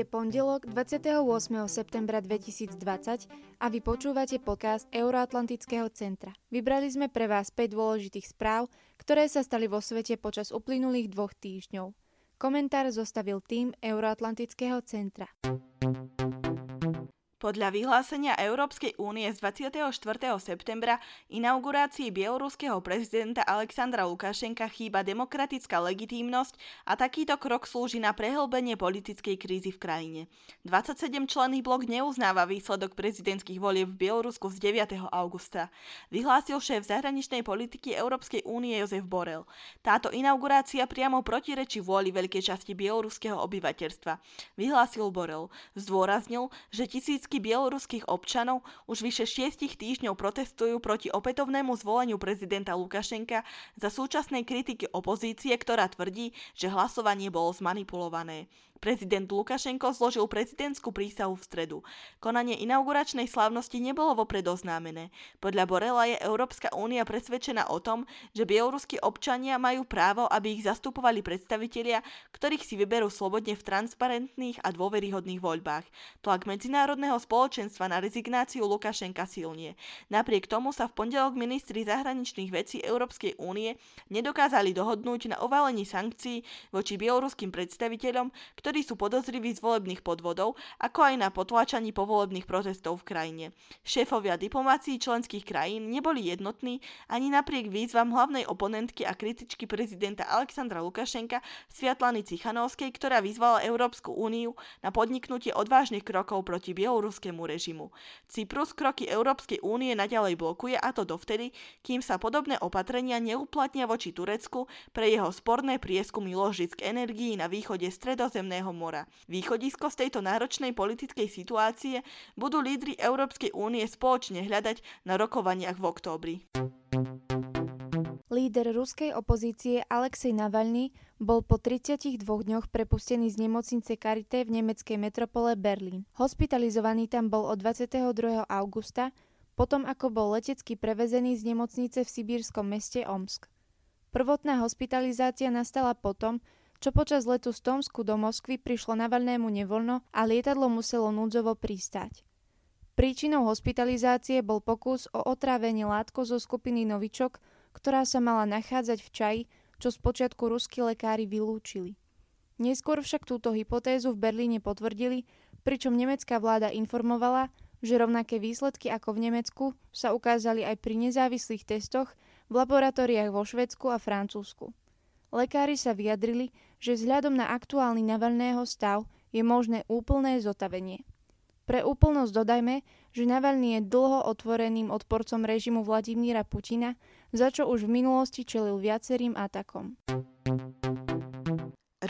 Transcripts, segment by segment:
Je pondelok 28. septembra 2020 a vy počúvate podcast Euroatlantického centra. Vybrali sme pre vás 5 dôležitých správ, ktoré sa stali vo svete počas uplynulých dvoch týždňov. Komentár zostavil tým Euroatlantického centra. Podľa vyhlásenia Európskej únie z 24. septembra inaugurácii bieloruského prezidenta Alexandra Lukašenka chýba demokratická legitímnosť a takýto krok slúži na prehlbenie politickej krízy v krajine. 27 členný blok neuznáva výsledok prezidentských volieb v Bielorusku z 9. augusta. Vyhlásil šéf zahraničnej politiky Európskej únie Jozef Borel. Táto inaugurácia priamo protirečí vôli veľkej časti bieloruského obyvateľstva. Vyhlásil Borel. Zdôraznil, že tisíc tisícky bieloruských občanov už vyše šiestich týždňov protestujú proti opätovnému zvoleniu prezidenta Lukašenka za súčasnej kritiky opozície, ktorá tvrdí, že hlasovanie bolo zmanipulované. Prezident Lukašenko zložil prezidentskú prísahu v stredu. Konanie inauguračnej slávnosti nebolo vopred oznámené. Podľa Borela je Európska únia presvedčená o tom, že bieloruskí občania majú právo, aby ich zastupovali predstavitelia, ktorých si vyberú slobodne v transparentných a dôveryhodných voľbách. Tlak medzinárodného spoločenstva na rezignáciu Lukašenka silnie. Napriek tomu sa v pondelok ministri zahraničných vecí Európskej únie nedokázali dohodnúť na uvalení sankcií voči bieloruským predstaviteľom, ktorí ktorí sú podozriví z volebných podvodov, ako aj na potláčaní povolebných protestov v krajine. Šéfovia diplomácií členských krajín neboli jednotní ani napriek výzvam hlavnej oponentky a kritičky prezidenta Alexandra Lukašenka Sviatlany Cichanovskej, ktorá vyzvala Európsku úniu na podniknutie odvážnych krokov proti bieloruskému režimu. Cyprus kroky Európskej únie naďalej blokuje a to dovtedy, kým sa podobné opatrenia neuplatnia voči Turecku pre jeho sporné prieskumy ložisk energií na východe stredozemného Čierneho mora. Východisko z tejto náročnej politickej situácie budú lídry Európskej únie spoločne hľadať na rokovaniach v októbri. Líder ruskej opozície Alexej Navalny bol po 32 dňoch prepustený z nemocnice Karité v nemeckej metropole Berlín. Hospitalizovaný tam bol od 22. augusta, potom ako bol letecky prevezený z nemocnice v sibírskom meste Omsk. Prvotná hospitalizácia nastala potom, čo počas letu z Tomsku do Moskvy prišlo Navalnému nevoľno a lietadlo muselo núdzovo pristať. Príčinou hospitalizácie bol pokus o otrávenie látko zo skupiny Novičok, ktorá sa mala nachádzať v čaji, čo spočiatku ruskí lekári vylúčili. Neskôr však túto hypotézu v Berlíne potvrdili, pričom nemecká vláda informovala, že rovnaké výsledky ako v Nemecku sa ukázali aj pri nezávislých testoch v laboratóriách vo Švedsku a Francúzsku. Lekári sa vyjadrili, že vzhľadom na aktuálny Navalného stav je možné úplné zotavenie. Pre úplnosť dodajme, že Navalny je dlho otvoreným odporcom režimu Vladimíra Putina, za čo už v minulosti čelil viacerým atakom.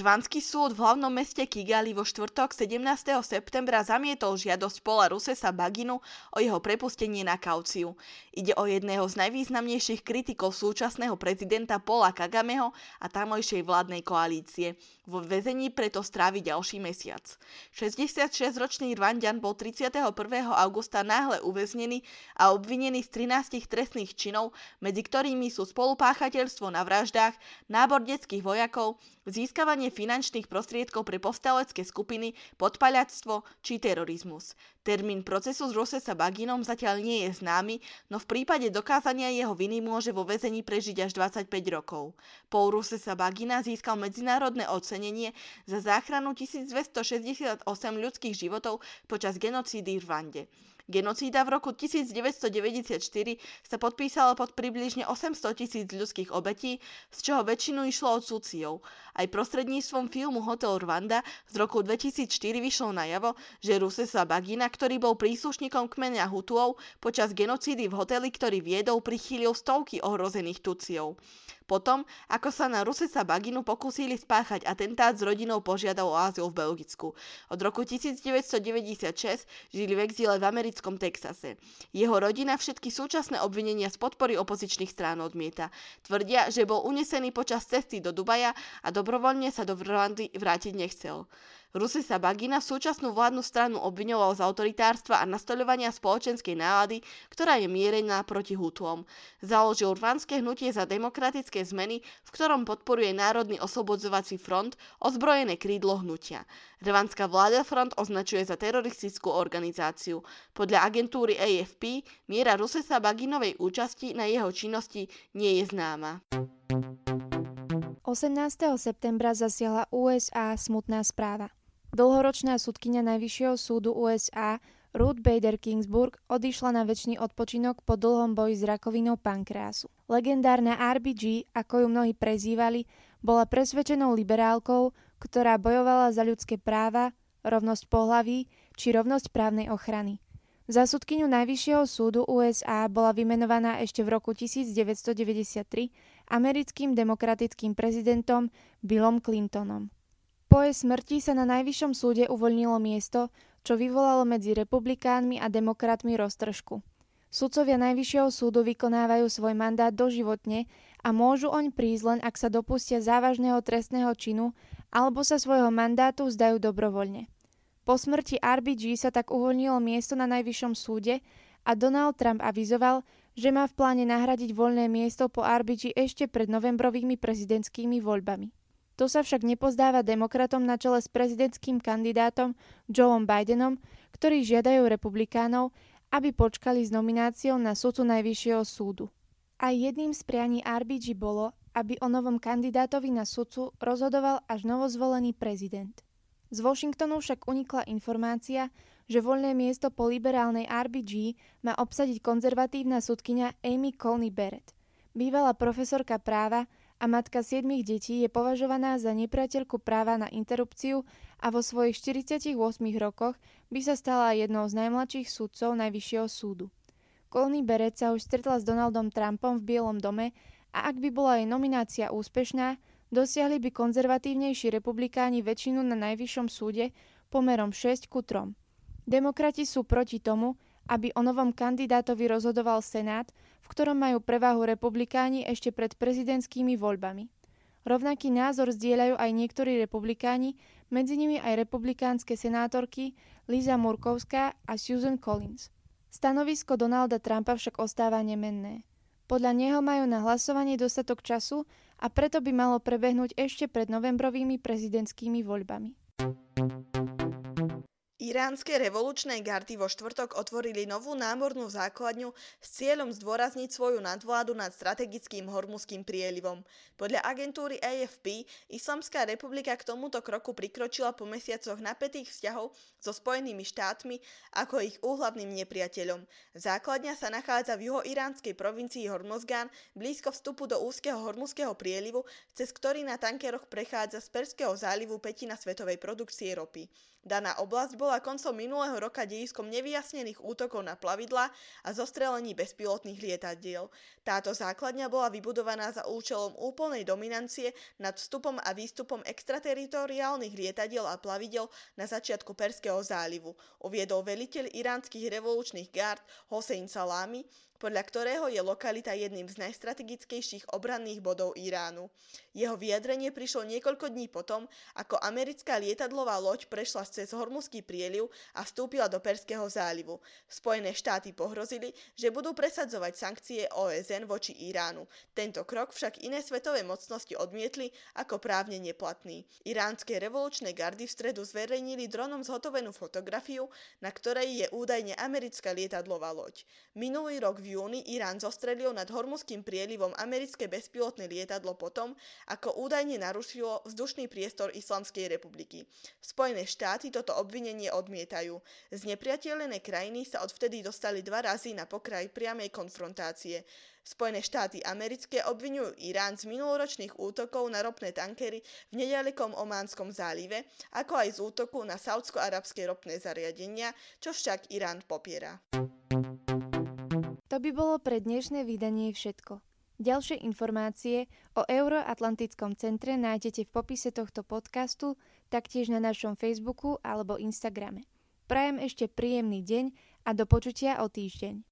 Rvanský súd v hlavnom meste Kigali vo štvrtok 17. septembra zamietol žiadosť Pola Rusesa Baginu o jeho prepustenie na kauciu. Ide o jedného z najvýznamnejších kritikov súčasného prezidenta Pola Kagameho a tamojšej vládnej koalície. Vo väzení preto strávi ďalší mesiac. 66-ročný Rwandian bol 31. augusta náhle uväznený a obvinený z 13 trestných činov, medzi ktorými sú spolupáchateľstvo na vraždách, nábor detských vojakov, získavanie finančných prostriedkov pre povstalecké skupiny, podpaľactvo či terorizmus. Termín procesu s Rosesa Baginom zatiaľ nie je známy, no v prípade dokázania jeho viny môže vo väzení prežiť až 25 rokov. Paul Rosesa Bagina získal medzinárodné ocenenie za záchranu 1268 ľudských životov počas genocídy v Rwande. Genocída v roku 1994 sa podpísala pod približne 800 tisíc ľudských obetí, z čoho väčšinu išlo od Cuciov. Aj prostredníctvom filmu Hotel Rwanda z roku 2004 vyšlo najavo, že Rusesa Bagina, ktorý bol príslušníkom kmeňa Hutuov, počas genocídy v hoteli, ktorý viedol, prichýlil stovky ohrozených Tuciov. Potom, ako sa na Rusesa Baginu pokúsili spáchať atentát s rodinou požiadal o azyl v Belgicku. Od roku 1996 žili v exíle v americkom Texase. Jeho rodina všetky súčasné obvinenia z podpory opozičných strán odmieta. Tvrdia, že bol unesený počas cesty do Dubaja a dobrovoľne sa do Rwandy vrátiť nechcel. Sa Bagina súčasnú vládnu stranu obviňoval z autoritárstva a nastoľovania spoločenskej nálady, ktorá je mierená proti Hutuom. Založil rvanské hnutie za demokratické zmeny, v ktorom podporuje Národný oslobodzovací front, ozbrojené krídlo hnutia. Rvanská vláda front označuje za teroristickú organizáciu. Podľa agentúry AFP miera Rusesa Baginovej účasti na jeho činnosti nie je známa. 18. septembra zasiahla USA smutná správa. Dlhoročná súdkynia Najvyššieho súdu USA Ruth Bader Kingsburg odišla na väčší odpočinok po dlhom boji s rakovinou pankreasu. Legendárna RBG, ako ju mnohí prezývali, bola presvedčenou liberálkou, ktorá bojovala za ľudské práva, rovnosť pohlaví či rovnosť právnej ochrany. Za súdkyňu Najvyššieho súdu USA bola vymenovaná ešte v roku 1993 americkým demokratickým prezidentom Billom Clintonom. Po jej smrti sa na Najvyššom súde uvoľnilo miesto, čo vyvolalo medzi republikánmi a demokratmi roztržku. Sudcovia Najvyššieho súdu vykonávajú svoj mandát doživotne a môžu oň prísť len ak sa dopustia závažného trestného činu alebo sa svojho mandátu vzdajú dobrovoľne. Po smrti RBG sa tak uvoľnilo miesto na Najvyššom súde a Donald Trump avizoval, že má v pláne nahradiť voľné miesto po RBG ešte pred novembrovými prezidentskými voľbami. To sa však nepozdáva demokratom na čele s prezidentským kandidátom Joeom Bidenom, ktorí žiadajú republikánov, aby počkali s nomináciou na sudcu Najvyššieho súdu. Aj jedným z prianí RBG bolo, aby o novom kandidátovi na sudcu rozhodoval až novozvolený prezident. Z Washingtonu však unikla informácia, že voľné miesto po liberálnej RBG má obsadiť konzervatívna sudkynia Amy Coney Barrett. Bývalá profesorka práva a matka siedmých detí je považovaná za nepriateľku práva na interrupciu a vo svojich 48 rokoch by sa stala jednou z najmladších súdcov Najvyššieho súdu. Coney Barrett sa už stretla s Donaldom Trumpom v Bielom dome a ak by bola jej nominácia úspešná, Dosiahli by konzervatívnejší republikáni väčšinu na najvyššom súde pomerom 6 ku 3. Demokrati sú proti tomu, aby o novom kandidátovi rozhodoval Senát, v ktorom majú prevahu republikáni ešte pred prezidentskými voľbami. Rovnaký názor zdieľajú aj niektorí republikáni, medzi nimi aj republikánske senátorky Liza Murkovská a Susan Collins. Stanovisko Donalda Trumpa však ostáva nemenné. Podľa neho majú na hlasovanie dostatok času a preto by malo prebehnúť ešte pred novembrovými prezidentskými voľbami. Iránske revolučné gardy vo štvrtok otvorili novú námornú základňu s cieľom zdôrazniť svoju nadvládu nad strategickým hormuzským prielivom. Podľa agentúry AFP Islamská republika k tomuto kroku prikročila po mesiacoch napätých vzťahov so Spojenými štátmi ako ich úhlavným nepriateľom. Základňa sa nachádza v juhoiránskej provincii Hormozgán blízko vstupu do úzkeho hormuzského prielivu, cez ktorý na tankeroch prechádza z Perského zálivu petina svetovej produkcie ropy. Daná oblasť bola koncom minulého roka dejiskom nevyjasnených útokov na plavidla a zostrelení bezpilotných lietadiel. Táto základňa bola vybudovaná za účelom úplnej dominancie nad vstupom a výstupom extrateritoriálnych lietadiel a plavidel na začiatku Perského zálivu, uviedol veliteľ iránskych revolučných gard Hossein Salami, podľa ktorého je lokalita jedným z najstrategickejších obranných bodov Iránu. Jeho vyjadrenie prišlo niekoľko dní potom, ako americká lietadlová loď prešla cez Hormuzský prieliv a vstúpila do Perského zálivu. Spojené štáty pohrozili, že budú presadzovať sankcie OSN voči Iránu. Tento krok však iné svetové mocnosti odmietli ako právne neplatný. Iránske revolučné gardy v stredu zverejnili dronom zhotovenú fotografiu, na ktorej je údajne americká lietadlová loď. Minulý rok júni Irán zostrelil nad Hormuzským prielivom americké bezpilotné lietadlo potom, ako údajne narušilo vzdušný priestor Islamskej republiky. Spojené štáty toto obvinenie odmietajú. Znepriateľené krajiny sa odvtedy dostali dva razy na pokraj priamej konfrontácie. Spojené štáty americké obvinujú Irán z minuloročných útokov na ropné tankery v nedalekom Ománskom zálive, ako aj z útoku na saudsko-arabské ropné zariadenia, čo však Irán popiera. To by bolo pre dnešné vydanie všetko. Ďalšie informácie o Euroatlantickom centre nájdete v popise tohto podcastu, taktiež na našom Facebooku alebo Instagrame. Prajem ešte príjemný deň a do počutia o týždeň.